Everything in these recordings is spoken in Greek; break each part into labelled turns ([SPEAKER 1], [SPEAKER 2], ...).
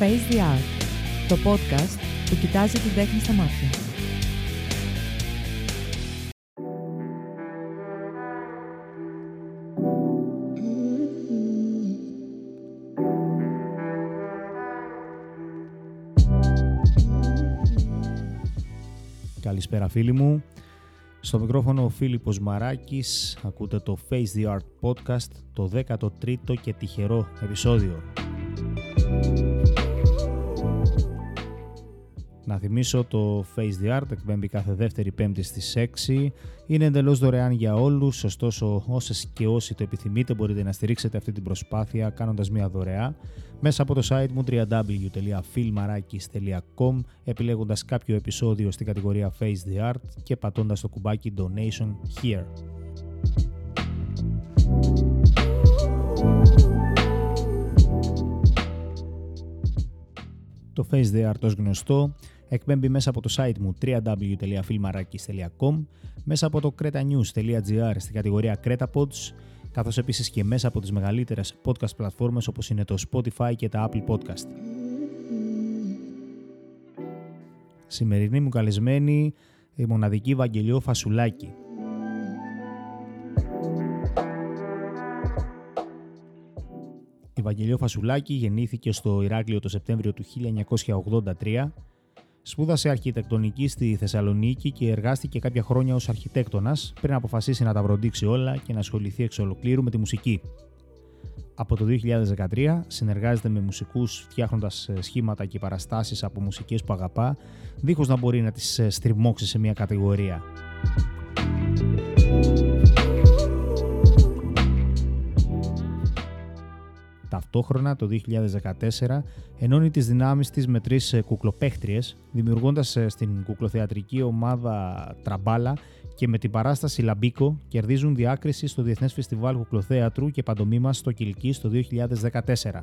[SPEAKER 1] Face the Art, το podcast που κοιτάζει την τέχνη στα μάτια.
[SPEAKER 2] Καλησπέρα φίλοι μου. Στο μικρόφωνο ο Φίλιππος Μαράκης, ακούτε το Face the Art Podcast, το 13ο και τυχερό επεισόδιο. Να θυμίσω το Face the Art εκπέμπει κάθε δεύτερη πέμπτη στις 6. Είναι εντελώς δωρεάν για όλους, ωστόσο όσες και όσοι το επιθυμείτε μπορείτε να στηρίξετε αυτή την προσπάθεια κάνοντας μια δωρεά μέσα από το site μου www.filmarakis.com επιλέγοντας κάποιο επεισόδιο στην κατηγορία Face the Art και πατώντας το κουμπάκι Donation Here. Το Face the Art ως γνωστό εκπέμπει μέσα από το site μου www.filmarakis.com, μέσα από το cretanews.gr στην κατηγορία CretaPods, καθώς επίσης και μέσα από τις μεγαλύτερες podcast πλατφόρμες όπως είναι το Spotify και τα Apple Podcast. Σημερινή μου καλεσμένη η μοναδική Βαγγελιό Φασουλάκη. Η Βαγγελιό Φασουλάκη γεννήθηκε στο Ηράκλειο το Σεπτέμβριο του 1983 Σπούδασε αρχιτεκτονική στη Θεσσαλονίκη και εργάστηκε κάποια χρόνια ως αρχιτέκτονας πριν αποφασίσει να τα βροντίξει όλα και να ασχοληθεί εξ ολοκλήρου με τη μουσική. Από το 2013 συνεργάζεται με μουσικούς φτιάχνοντας ε, σχήματα και παραστάσεις από μουσικές που αγαπά, δίχως να μπορεί να τις ε, στριμώξει σε μια κατηγορία. Ταυτόχρονα το 2014 ενώνει τις δυνάμεις της με τρεις ε, κουκλοπαίχτριες, δημιουργώντας ε, στην κουκλοθεατρική ομάδα Τραμπάλα και με την παράσταση Λαμπίκο κερδίζουν διάκριση στο Διεθνές Φεστιβάλ Κουκλοθέατρου και Παντομήμα στο Κιλκί το 2014.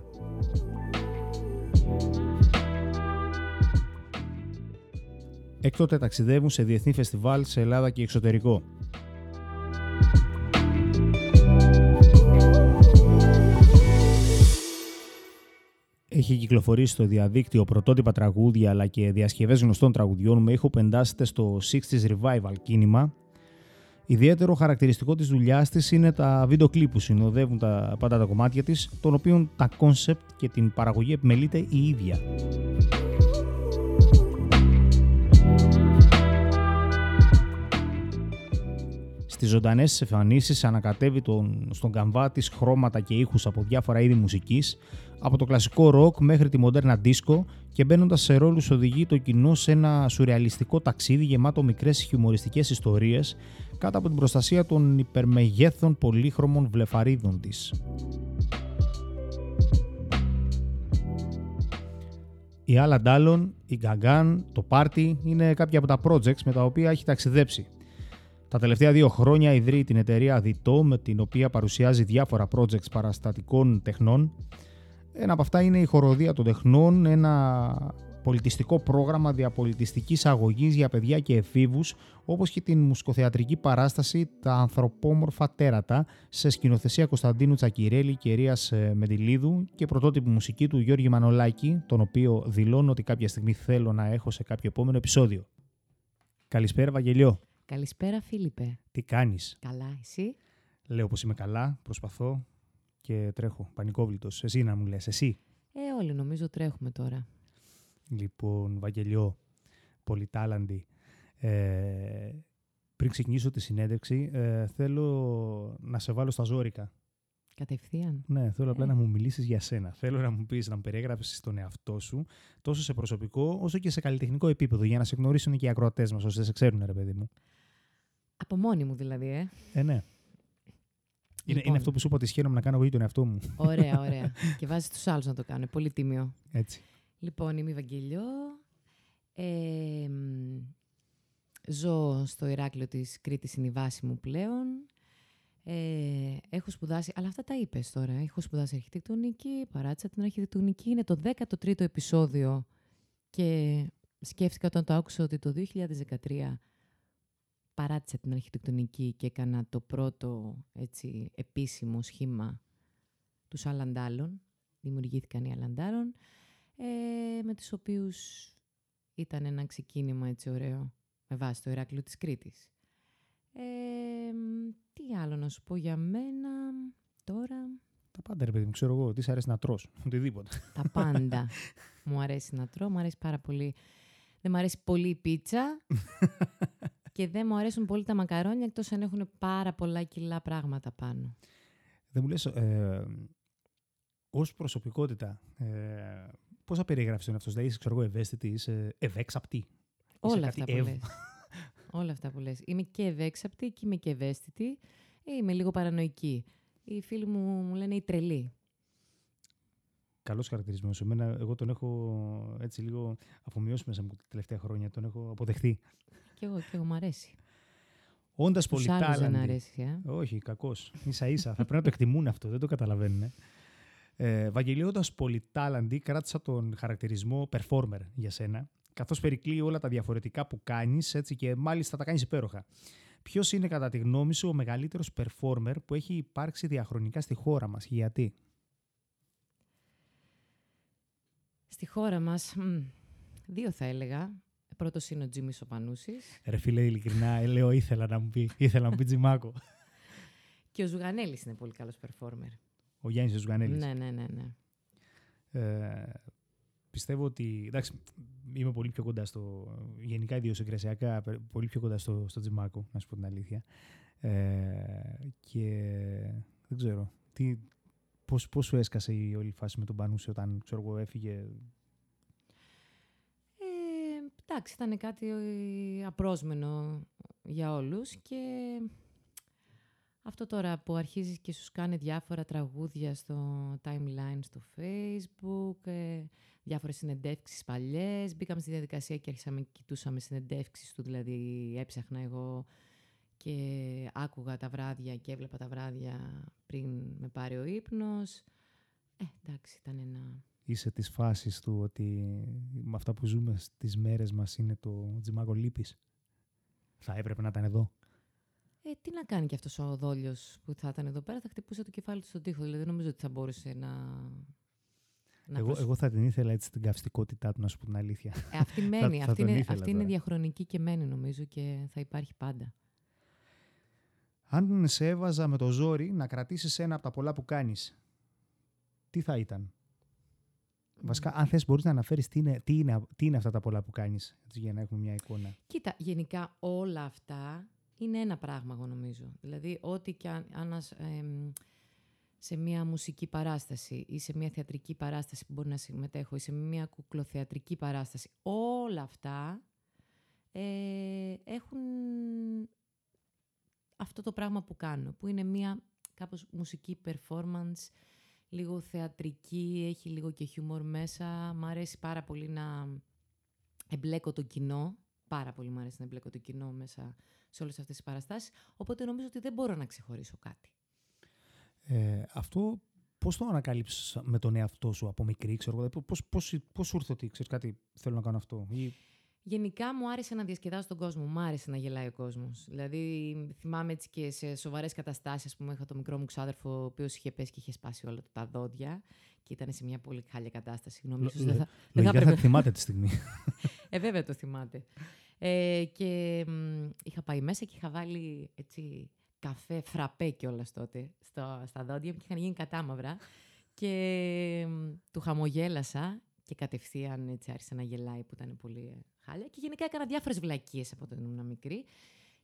[SPEAKER 2] Έκτοτε ταξιδεύουν σε διεθνή φεστιβάλ σε Ελλάδα και εξωτερικό. Έχει κυκλοφορήσει στο διαδίκτυο πρωτότυπα τραγούδια αλλά και διασκευές γνωστών τραγουδιών με ήχο που εντάσσεται στο 60s Revival κίνημα. Ιδιαίτερο χαρακτηριστικό της δουλειάς της είναι τα βίντεο κλιπ που συνοδεύουν τα, πάντα τα κομμάτια της, των οποίων τα κόνσεπτ και την παραγωγή επιμελείται η ίδια. Στις ζωντανές εμφανίσεις ανακατεύει τον, στον καμβά της χρώματα και ήχους από διάφορα είδη μουσικής, από το κλασικό ροκ μέχρι τη μοντέρνα δίσκο και μπαίνοντας σε ρόλους οδηγεί το κοινό σε ένα σουρεαλιστικό ταξίδι γεμάτο μικρές χιουμοριστικές ιστορίες κάτω από την προστασία των υπερμεγέθων πολύχρωμων βλεφαρίδων της. Η Άλλα Ντάλλον, η Γκαγκάν, το Πάρτι είναι κάποια από τα projects με τα οποία έχει ταξιδέψει. Τα τελευταία δύο χρόνια ιδρύει την εταιρεία Διτό με την οποία παρουσιάζει διάφορα projects παραστατικών τεχνών. Ένα από αυτά είναι η χοροδία των τεχνών, ένα πολιτιστικό πρόγραμμα διαπολιτιστικής αγωγής για παιδιά και εφήβους, όπως και την μουσικοθεατρική παράσταση «Τα ανθρωπόμορφα τέρατα» σε σκηνοθεσία Κωνσταντίνου Τσακυρέλη και Ρίας ε, Μεντιλίδου και πρωτότυπη μουσική του Γιώργη Μανολάκη, τον οποίο δηλώνω ότι κάποια στιγμή θέλω να έχω σε κάποιο επόμενο επεισόδιο. Καλησπέρα Βαγγελιό.
[SPEAKER 1] Καλησπέρα Φίλιππε.
[SPEAKER 2] Τι κάνεις;
[SPEAKER 1] Καλά, εσύ;
[SPEAKER 2] Λέω πως είμαι καλά, προσπαθώ και τρέχω, πανικόβλητος. Εσύ να μου λες, εσύ.
[SPEAKER 1] Ε, όλοι νομίζω τρέχουμε τώρα.
[SPEAKER 2] Λοιπόν, Βαγγελιό, πολυτάλαντη. Ε, πριν ξεκινήσω τη συνέντευξη, ε, θέλω να σε βάλω στα ζώρικα.
[SPEAKER 1] Κατευθείαν.
[SPEAKER 2] Ναι, θέλω απλά
[SPEAKER 1] Ε.
[SPEAKER 2] να μου μιλήσεις για σένα. Θέλω να μου πεις, να μου περιέγραψεις τον εαυτό σου, τόσο σε προσωπικό, όσο και σε καλλιτεχνικό επίπεδο, για να σε γνωρίσουν και οι ακροατές μας, ώστε σε ξέρουν, ρε παιδί μου.
[SPEAKER 1] Από μόνη μου δηλαδή, ε.
[SPEAKER 2] Ε, ναι. Είναι,
[SPEAKER 1] Λοιπόν.
[SPEAKER 2] είναι αυτό που σου είπα ότι σχένομαι να κάνω εγώ για τον εαυτό μου.
[SPEAKER 1] Ωραία, ωραία. και βάζεις τους άλλους να το κάνουν. Πολύ τίμιο.
[SPEAKER 2] Έτσι.
[SPEAKER 1] Λοιπόν, είμαι η Βαγγελιό. Ε, μ, ζω στο Ηράκλειο της Κρήτης, είναι η βάση μου πλέον. Ε, έχω σπουδάσει, αλλά αυτά τα είπες τώρα. Έχω σπουδάσει αρχιτεκτονική, παράτησα την αρχιτεκτονική. Είναι το 13ο επεισόδιο και σκέφτηκα όταν το άκουσα ότι το 2013 παράτησα την αρχιτεκτονική και έκανα το πρώτο έτσι, επίσημο σχήμα τους Αλαντάλων. Δημιουργήθηκαν οι Αλαντάλων. ε, με τους οποίους ήταν ένα ξεκίνημα έτσι ωραίο, με βάση το Ηράκλειο της Κρήτης. Ε, τι άλλο να σου πω για μένα τώρα;
[SPEAKER 2] Τα πάντα, ρε παιδί μου, ξέρω εγώ, τι σε αρέσει να τρως, οτιδήποτε.
[SPEAKER 1] Τα πάντα. μου αρέσει να τρώω, μου αρέσει πάρα πολύ. Δεν μου αρέσει πολύ η πίτσα και δεν μου αρέσουν πολύ τα μακαρόνια εκτός αν έχουν πάρα πολλά κιλά πράγματα πάνω.
[SPEAKER 2] Δεν μου λες, ε, ως προσωπικότητα, ε, πώς θα περιγράψεις τον εαυτό σου, δηλαδή είσαι, ξέρω εγώ, ευαίσθητη, είσαι ευέξαπτη.
[SPEAKER 1] Όλα
[SPEAKER 2] κάτι
[SPEAKER 1] αυτά που
[SPEAKER 2] ευ-
[SPEAKER 1] λες. Όλα αυτά που λες. Είμαι και ευέξαπτη και είμαι και ευαίσθητη. Ε, Είμαι λίγο παρανοϊκή. Οι φίλοι μου μου λένε η τρελή.
[SPEAKER 2] Καλός χαρακτηρισμός. Εμένα, εγώ τον έχω έτσι λίγο αφομοιώσει μέσα μου τα τελευταία χρόνια. Τον έχω αποδεχτεί.
[SPEAKER 1] Και εγώ, και εγώ μου αρέσει.
[SPEAKER 2] Όντας
[SPEAKER 1] Τους άλλους δεν
[SPEAKER 2] πολυτάλαντη.
[SPEAKER 1] αρέσει, ε.
[SPEAKER 2] Όχι, κακός. σα ίσα. θα πρέπει να το εκτιμούν αυτό. Δεν το καταλαβαίνουν. Ε. Ε, Βαγγελία, όντας πολυτάλαντη, κράτησα τον χαρακτηρισμό performer για σένα. Καθώς περικλεί όλα τα διαφορετικά που κάνεις και μάλιστα τα κάνεις υπέροχα. Ποιος είναι, κατά τη γνώμη σου, ο μεγαλύτερος performer που έχει υπάρξει διαχρονικά στη χώρα μας, γιατί;
[SPEAKER 1] Στη χώρα μας, μ, δύο θα έλεγα. Πρώτος είναι ο Τζίμις ο Πανούσης
[SPEAKER 2] Ρε φίλε, ειλικρινά, ε, λέω ήθελα να μου πει, ήθελα να μου πει Τζιμάκο.
[SPEAKER 1] και ο Ζουγανέλης είναι πολύ καλός performer.
[SPEAKER 2] Ο Γιάννης Ζουγανέλης.
[SPEAKER 1] Ναι, ναι, ναι, ναι.
[SPEAKER 2] Ε, πιστεύω ότι. Εντάξει, είμαι πολύ πιο κοντά στο. Γενικά ιδιοσυγκρασιακά, πε- πολύ πιο κοντά στο, στο Τζιμάκο, να σου πω την αλήθεια. Ε, και δεν ξέρω. Τι, πώς, πώς σου έσκασε η όλη φάση με τον Πανούση όταν ξέρω εγώ, έφυγε.
[SPEAKER 1] Ε, εντάξει, ήταν κάτι ε, απρόσμενο για όλους και αυτό τώρα που αρχίζεις και σου κάνει διάφορα τραγούδια στο timeline στο facebook, ε, διάφορες συνεντεύξεις παλιές, μπήκαμε στη διαδικασία και αρχίσαμε και κοιτούσαμε συνεντεύξεις του, δηλαδή έψαχνα εγώ και άκουγα τα βράδια και έβλεπα τα βράδια πριν με πάρει ο ύπνος. Ε, εντάξει, ήταν ένα...
[SPEAKER 2] Είσαι της φάσης του ότι με αυτά που ζούμε στις μέρες μας είναι το Τζιμάκο λύπης; Θα έπρεπε να ήταν εδώ.
[SPEAKER 1] Ε, τι να κάνει και αυτός ο δόλιος που θα ήταν εδώ πέρα, θα χτυπούσε το κεφάλι του στον τοίχο. Δηλαδή δεν νομίζω ότι θα μπορούσε να... να
[SPEAKER 2] Εγώ,
[SPEAKER 1] προσ-
[SPEAKER 2] εγώ θα την ήθελα έτσι την καυστικότητά του, να σου πω την αλήθεια.
[SPEAKER 1] Ε, αυτή μένει,
[SPEAKER 2] θα
[SPEAKER 1] αυτή,
[SPEAKER 2] τον
[SPEAKER 1] είναι,
[SPEAKER 2] ήθελα
[SPEAKER 1] αυτή είναι
[SPEAKER 2] τώρα.
[SPEAKER 1] διαχρονική και μένει νομίζω και θα υπάρχει πάντα.
[SPEAKER 2] Αν σε έβαζα με το ζόρι να κρατήσεις ένα από τα πολλά που κάνεις, τι θα ήταν; Βασικά, αν θες μπορείς να αναφέρεις τι είναι, τι είναι, τι είναι αυτά τα πολλά που κάνεις, έτσι, για να έχουμε μια εικόνα.
[SPEAKER 1] Κοίτα, γενικά όλα αυτά είναι ένα πράγμα, εγώ νομίζω. Δηλαδή, ό,τι και αν, αν ας, εμ, σε μια μουσική παράσταση ή σε μια θεατρική παράσταση που μπορεί να συμμετέχω ή σε μια κουκλοθεατρική παράσταση, όλα αυτά ε, έχουν αυτό το πράγμα που κάνω, που είναι μια κάπως μουσική performance, λίγο θεατρική, έχει λίγο και χιούμορ μέσα. Μ' αρέσει πάρα πολύ να εμπλέκω το κοινό. Πάρα πολύ μου αρέσει να εμπλέκω το κοινό μέσα σε όλες αυτές τις παραστάσεις. Οπότε νομίζω ότι δεν μπορώ να ξεχωρίσω κάτι.
[SPEAKER 2] Ε, αυτό πώς το ανακάλυψες με τον εαυτό σου από μικρή, ξέρω εγώ, πώς, πώς, πώς σου ήρθε ότι ξέρεις κάτι, θέλω να κάνω αυτό. Ή,
[SPEAKER 1] Γενικά μου άρεσε να διασκεδάσω τον κόσμο. Μου άρεσε να γελάει ο κόσμος. Δηλαδή, θυμάμαι έτσι και σε σοβαρές καταστάσεις. Α πούμε, είχα το μικρό μου ξάδερφο, ο οποίος είχε πέσει και είχε σπάσει όλα του τα δόντια και ήταν σε μια πολύ χάλια κατάσταση. Γνώμη,
[SPEAKER 2] Λο-
[SPEAKER 1] ίσως δεν
[SPEAKER 2] λο-
[SPEAKER 1] θα, δεν θα
[SPEAKER 2] λογικά θα
[SPEAKER 1] έπρεπε-
[SPEAKER 2] τη θυμάται τη στιγμή.
[SPEAKER 1] Ε, βέβαια το θυμάται. Ε, και μ, είχα πάει μέσα και είχα βάλει έτσι καφέ φραπέ κιόλας τότε στο, στα δόντια μου και είχαν γίνει κατάμαυρα. Και μ, του χαμογέλασα και κατευθείαν έτσι άρχισε να γελάει που ήταν πολύ ε, χάλια. Και γενικά έκανα διάφορες βλακίες από όταν ήμουν μικρή.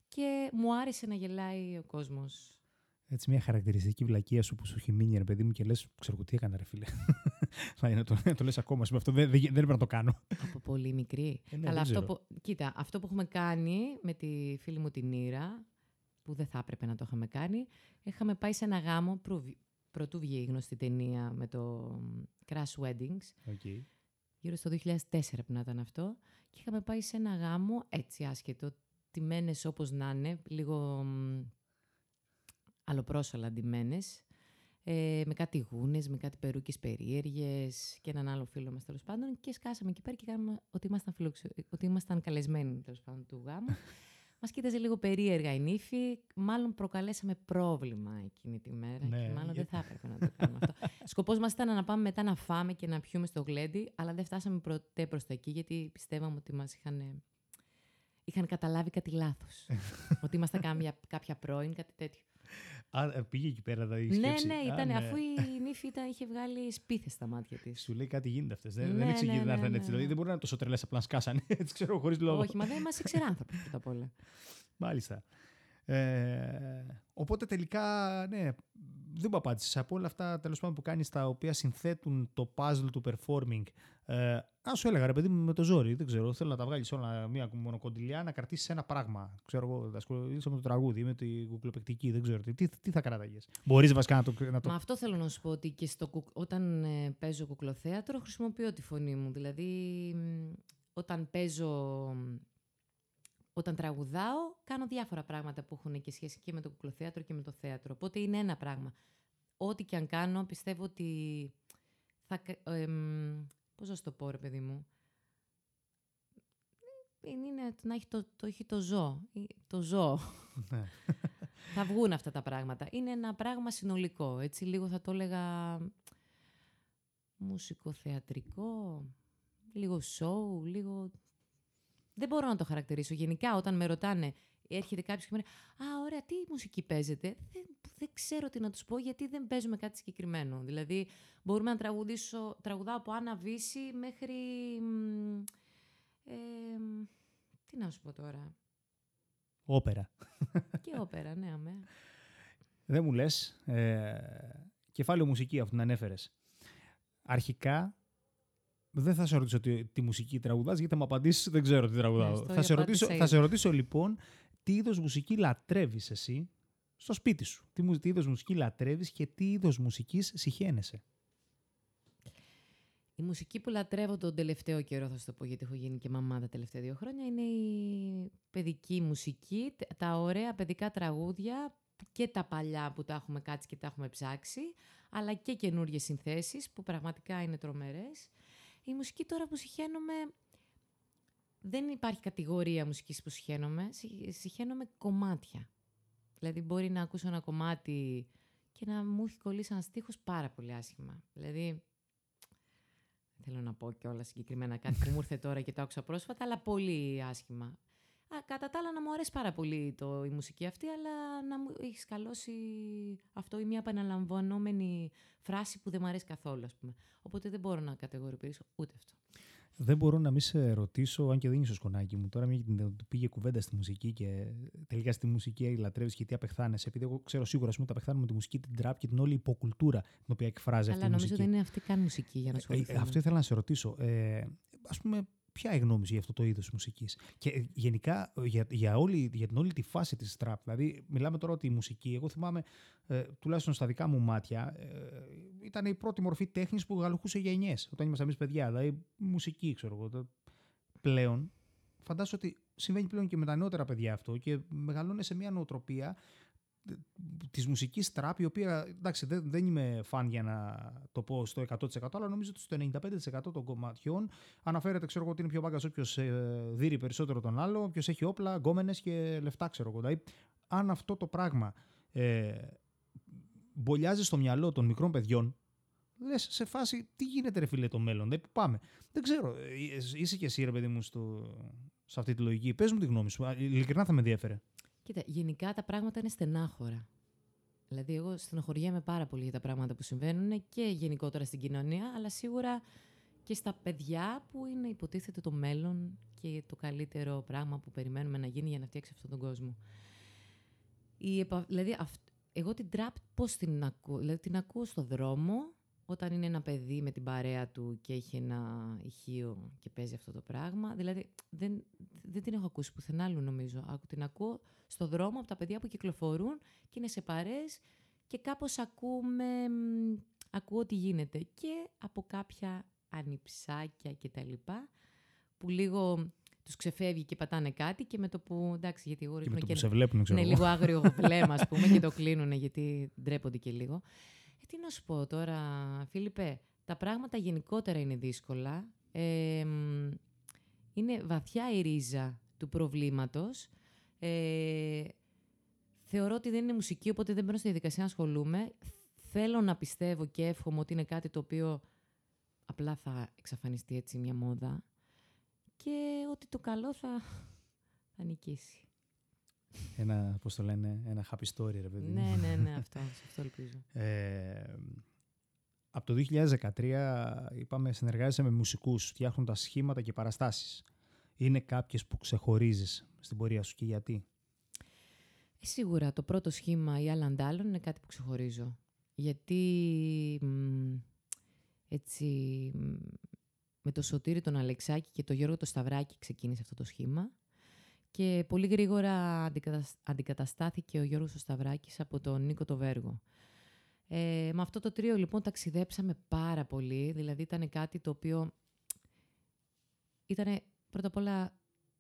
[SPEAKER 1] Και μου άρεσε να γελάει ο κόσμος.
[SPEAKER 2] Έτσι, μια χαρακτηριστική βλακεία σου που σου έχει μείνει, ρε παιδί μου, και λες: Ξέρω εγώ τι έκανα, ρε φίλε. Θα είναι, το, το λες ακόμα. σου, Αυτό δεν, δεν, δεν πρέπει να το κάνω.
[SPEAKER 1] Από πολύ μικρή.
[SPEAKER 2] Ε, ναι,
[SPEAKER 1] Καλά,
[SPEAKER 2] δεν
[SPEAKER 1] αυτό
[SPEAKER 2] ξέρω.
[SPEAKER 1] που, κοίτα, αυτό που έχουμε κάνει με τη φίλη μου την Ήρα, που δεν θα έπρεπε να το είχαμε κάνει, είχαμε πάει σε ένα γάμο προβι- πρωτού βγει η γνωστή ταινία με το Crash Weddings,
[SPEAKER 2] Okay.
[SPEAKER 1] γύρω στο 2004 που να ήταν αυτό, και είχαμε πάει σε ένα γάμο έτσι άσχετο, τιμένες όπως να είναι, λίγο μ, αλλοπρόσωλα ντυμένες, ε, με κάτι γούνες, με κάτι περούκες περίεργες και έναν άλλο φίλο μας τέλος πάντων και σκάσαμε εκεί πέρα και κάναμε ότι ήμασταν, φιλοξε... ότι ήμασταν καλεσμένοι τέλος πάντων του γάμου. Μας κοίταζε λίγο περίεργα η νύφη. Μάλλον προκαλέσαμε πρόβλημα εκείνη τη μέρα.
[SPEAKER 2] Ναι,
[SPEAKER 1] και μάλλον
[SPEAKER 2] για-
[SPEAKER 1] δεν θα έπρεπε να το κάνουμε αυτό. Σκοπός μας ήταν να πάμε μετά να φάμε και να πιούμε στο γλέντι, αλλά δεν φτάσαμε ποτέ προς τα εκεί, γιατί πιστεύαμε ότι μας είχαν, είχαν καταλάβει κάτι λάθος. ότι ήμασταν κάμια, κάποια πρώην, κάτι τέτοιο.
[SPEAKER 2] Α, ε, πήγε εκεί πέρα δηλαδή η
[SPEAKER 1] ναι,
[SPEAKER 2] σκέψη.
[SPEAKER 1] ναι,
[SPEAKER 2] Α,
[SPEAKER 1] ήταν,
[SPEAKER 2] ναι.
[SPEAKER 1] αφού η νύφη ήταν, είχε βγάλει σπίθες στα μάτια της.
[SPEAKER 2] Σου λέει κάτι γίνεται αυτές. Δεν,
[SPEAKER 1] Ναι,
[SPEAKER 2] δεν εξηγείται
[SPEAKER 1] ναι,
[SPEAKER 2] να έρθουν
[SPEAKER 1] ναι,
[SPEAKER 2] έτσι.
[SPEAKER 1] ναι,
[SPEAKER 2] Δηλαδή
[SPEAKER 1] ναι.
[SPEAKER 2] δεν μπορεί να είναι τόσο τρελές απλά να σκάσανε. Έτσι ξέρω χωρίς λόγο.
[SPEAKER 1] Όχι, μα δεν είμαστε ξεράνθρωποι πρώτα απ' όλα.
[SPEAKER 2] Μάλιστα. Ε, οπότε τελικά, ναι, δεν μου απάντησες. Από όλα αυτά τέλος πάντων που κάνεις τα οποία συνθέτουν το puzzle του performing. Ε, αν σου έλεγα ρε παιδί μου με το ζόρι, δεν ξέρω, θέλω να τα βγάλεις όλα μία μονοκοντιλιά, να κρατήσεις ένα πράγμα. Ξέρω εγώ, θα ασχολείσαι με το τραγούδι ή με την κουκλοπαικτική, δεν ξέρω τι, τι, τι θα κράταγε. Μπορείς βασικά να το. Να το...
[SPEAKER 1] Μα αυτό θέλω να σου πω ότι και στο, κουκ- όταν ε, παίζω κουκλοθέατρο χρησιμοποιώ τη φωνή μου. Δηλαδή, μ, όταν παίζω, μ, όταν τραγουδάω, κάνω διάφορα πράγματα που έχουν και σχέση και με το κουκλοθέατρο και με το θέατρο. Οπότε είναι ένα πράγμα. Ό,τι και αν κάνω, πιστεύω ότι θα... κα- εμ, πώς να σου το πω, ρε παιδί μου. Είναι, είναι να έχει το, το, έχει το ζώο. Ε, Το ζώο.
[SPEAKER 2] Ναι.
[SPEAKER 1] θα βγουν αυτά τα πράγματα. Είναι ένα πράγμα συνολικό. Έτσι λίγο θα το έλεγα μουσικοθεατρικό, λίγο σοου, λίγο... Δεν μπορώ να το χαρακτηρίσω. Γενικά όταν με ρωτάνε, έρχεται κάποιος και μου λέει «Α, ωραία, τι μουσική παίζετε» δεν, δεν ξέρω τι να τους πω γιατί δεν παίζουμε κάτι συγκεκριμένο. Δηλαδή μπορούμε να τραγουδήσω, τραγουδάω από Άννα Βύση μέχρι... μ, ε, μ, τι να σου πω τώρα.
[SPEAKER 2] Όπερα.
[SPEAKER 1] Και όπερα, ναι, αμέ.
[SPEAKER 2] Δεν μου λες. Ε, κεφάλαιο μουσική, αφού την ανέφερες. Αρχικά, δεν θα σε ρωτήσω τι, τι μουσική τραγουδάς, γιατί θα μου απαντήσεις δεν ξέρω τι τραγουδάω.
[SPEAKER 1] Ναι, στο
[SPEAKER 2] θα, σε ρωτήσω,
[SPEAKER 1] απάντησα
[SPEAKER 2] θα σε
[SPEAKER 1] ήδη.
[SPEAKER 2] ρωτήσω λοιπόν τι είδος μουσική λατρεύεις εσύ στο σπίτι σου; Τι, μου- τι είδος μουσική λατρεύεις και τι είδος μουσικής συχαίνεσαι;
[SPEAKER 1] Η μουσική που λατρεύω τον τελευταίο καιρό, θα σου το πω γιατί έχω γίνει και μαμά τα τελευταία δύο χρόνια, είναι η παιδική μουσική, τε- τα ωραία παιδικά τραγούδια και τα παλιά που τα έχουμε κάτσει και τα έχουμε ψάξει, αλλά και καινούριε συνθέσεις που πραγματικά είναι τρομερές. Η μουσική τώρα που συχαίνομαι, δεν υπάρχει κατηγορία μουσικής που συχαίνομαι, Συ- συχαίνομαι κομμάτια. Δηλαδή μπορεί να ακούσω ένα κομμάτι και να μου έχει κολλήσει ένας στίχος πάρα πολύ άσχημα. Δηλαδή, δεν θέλω να πω και όλα συγκεκριμένα κάτι που μου ήρθε τώρα και το άκουσα πρόσφατα, αλλά πολύ άσχημα. Α, κατά τα άλλα να μου αρέσει πάρα πολύ το, η μουσική αυτή, αλλά να μου έχεις σκαλώσει αυτό ή μια επαναλαμβανόμενη φράση που δεν μου αρέσει καθόλου, ας πούμε. Οπότε δεν μπορώ να κατηγοριοποιήσω ούτε αυτό.
[SPEAKER 2] Δεν μπορώ να μην σε ρωτήσω, αν και δεν είσαι στο σκονάκι μου τώρα, μια και την- πήγε κουβέντα στη μουσική και τελικά στη μουσική λατρεύεις και τι απεχθάνεσαι. Επειδή εγώ ξέρω σίγουρα ας πούμε, ότι απεχθάνομαι τη μουσική, την τραπ και την όλη υποκουλτούρα την οποία εκφράζει
[SPEAKER 1] αλλά
[SPEAKER 2] αυτή η
[SPEAKER 1] νομίζω
[SPEAKER 2] μουσική.
[SPEAKER 1] δεν είναι αυτή καν μουσική για να
[SPEAKER 2] Ε,
[SPEAKER 1] ασχοληθούμε.
[SPEAKER 2] αυτό ήθελα να σε ρωτήσω. Ε, ας πούμε, ποια η γνώμη σου για αυτό το είδος μουσικής; Και ε, γενικά ε, για, για, όλη, για την όλη τη φάση της τραπ. Δηλαδή, μιλάμε τώρα ότι η μουσική, εγώ θυμάμαι, ε, τουλάχιστον στα δικά μου μάτια, ε, ήταν η πρώτη μορφή τέχνης που γαλουχούσε γενιές. Όταν ήμασταν εμείς παιδιά, δηλαδή μουσική, ξέρω εγώ. το- Πλέον, φαντάζομαι ότι συμβαίνει πλέον και με τα νεότερα παιδιά αυτό και μεγαλώνει σε μια νοοτροπία της μουσικής τραπ, η οποία εντάξει, δεν, δεν είμαι φαν για να το πω στο 100%, αλλά νομίζω ότι στο 95% των κομματιών αναφέρεται, ξέρω εγώ, ότι είναι πιο μπάγκα όποιος ε, δίνει περισσότερο τον άλλο, όποιος έχει όπλα, γκόμενες και λεφτά, ξέρω εγώ. Δηλαδή, αν αυτό το πράγμα ε, μπολιάζει στο μυαλό των μικρών παιδιών, λες σε φάση τι γίνεται, ρε φίλε, το μέλλον, δηλαδή, πού πάμε. Δεν ξέρω, ε, ε, είσαι και εσύ, ρε παιδί μου, στο, σε αυτή τη λογική. Πες μου τη γνώμη σου. Α, Ειλικρινά θα με ενδιαφέρε.
[SPEAKER 1] Κοίτα, γενικά τα πράγματα είναι στενάχωρα. Δηλαδή, εγώ στενοχωριέμαι πάρα πολύ για τα πράγματα που συμβαίνουν και γενικότερα στην κοινωνία, αλλά σίγουρα και στα παιδιά που είναι υποτίθεται το μέλλον και το καλύτερο πράγμα που περιμένουμε να γίνει για να φτιάξει αυτόν τον κόσμο. Η επα... Δηλαδή, αυ... εγώ την τραπ πώς την ακούω; Δηλαδή, την ακούω στο δρόμο, όταν είναι ένα παιδί με την παρέα του και έχει ένα ηχείο και παίζει αυτό το πράγμα. Δηλαδή, δεν, δεν την έχω ακούσει πουθενά άλλου, νομίζω. Άκου- Την ακούω στο δρόμο από τα παιδιά που κυκλοφορούν και είναι σε παρέες και κάπως ακούμε, μ, ακούω τι γίνεται. Και από κάποια ανιψάκια και τα λοιπά, που λίγο τους ξεφεύγει και πατάνε κάτι και με το που, εντάξει, γιατί εγώ
[SPEAKER 2] Και με
[SPEAKER 1] ρίχνω
[SPEAKER 2] το
[SPEAKER 1] και
[SPEAKER 2] που σε βλέπουν, ξέρω
[SPEAKER 1] ναι,
[SPEAKER 2] εγώ.
[SPEAKER 1] λίγο άγριο βλέμμα, ας πούμε, και το κλείνουν γιατί ντρέπονται και λίγο. Ε, τι να σου πω τώρα, Φίλιππε, τα πράγματα γενικότερα είναι δύσκολα. Ε, μ, είναι βαθιά η ρίζα του προβλήματος. Ε, θεωρώ ότι δεν είναι μουσική, οπότε δεν μπαίνω στη διαδικασία να ασχολούμαι. Θέλω να πιστεύω και εύχομαι ότι είναι κάτι το οποίο απλά θα εξαφανιστεί έτσι μια μόδα και ότι το καλό θα, θα νικήσει.
[SPEAKER 2] Ένα, πώς το λένε, ένα happy story, ρε παιδί.
[SPEAKER 1] ναι, ναι, ναι, αυτό, αυτό ελπίζω.
[SPEAKER 2] Ε, από το 2013 είπαμε συνεργάζεσαι με μουσικούς φτιάχνοντας σχήματα και παραστάσεις. Είναι κάποιες που ξεχωρίζεις στην πορεία σου και γιατί;
[SPEAKER 1] Ε, σίγουρα το πρώτο σχήμα η Άλλαν Ντάλλον είναι κάτι που ξεχωρίζω. Γιατί έτσι με το Σωτήρι τον Αλεξάκη και το Γιώργο το Σταυράκη ξεκίνησε αυτό το σχήμα. Και πολύ γρήγορα αντικαταστάθηκε ο Γιώργος ο Σταυράκης από τον Νίκο το Βέργο. Ε, με αυτό το τρίο λοιπόν ταξιδέψαμε πάρα πολύ, δηλαδή ήταν κάτι το οποίο ήταν πρώτα απ' όλα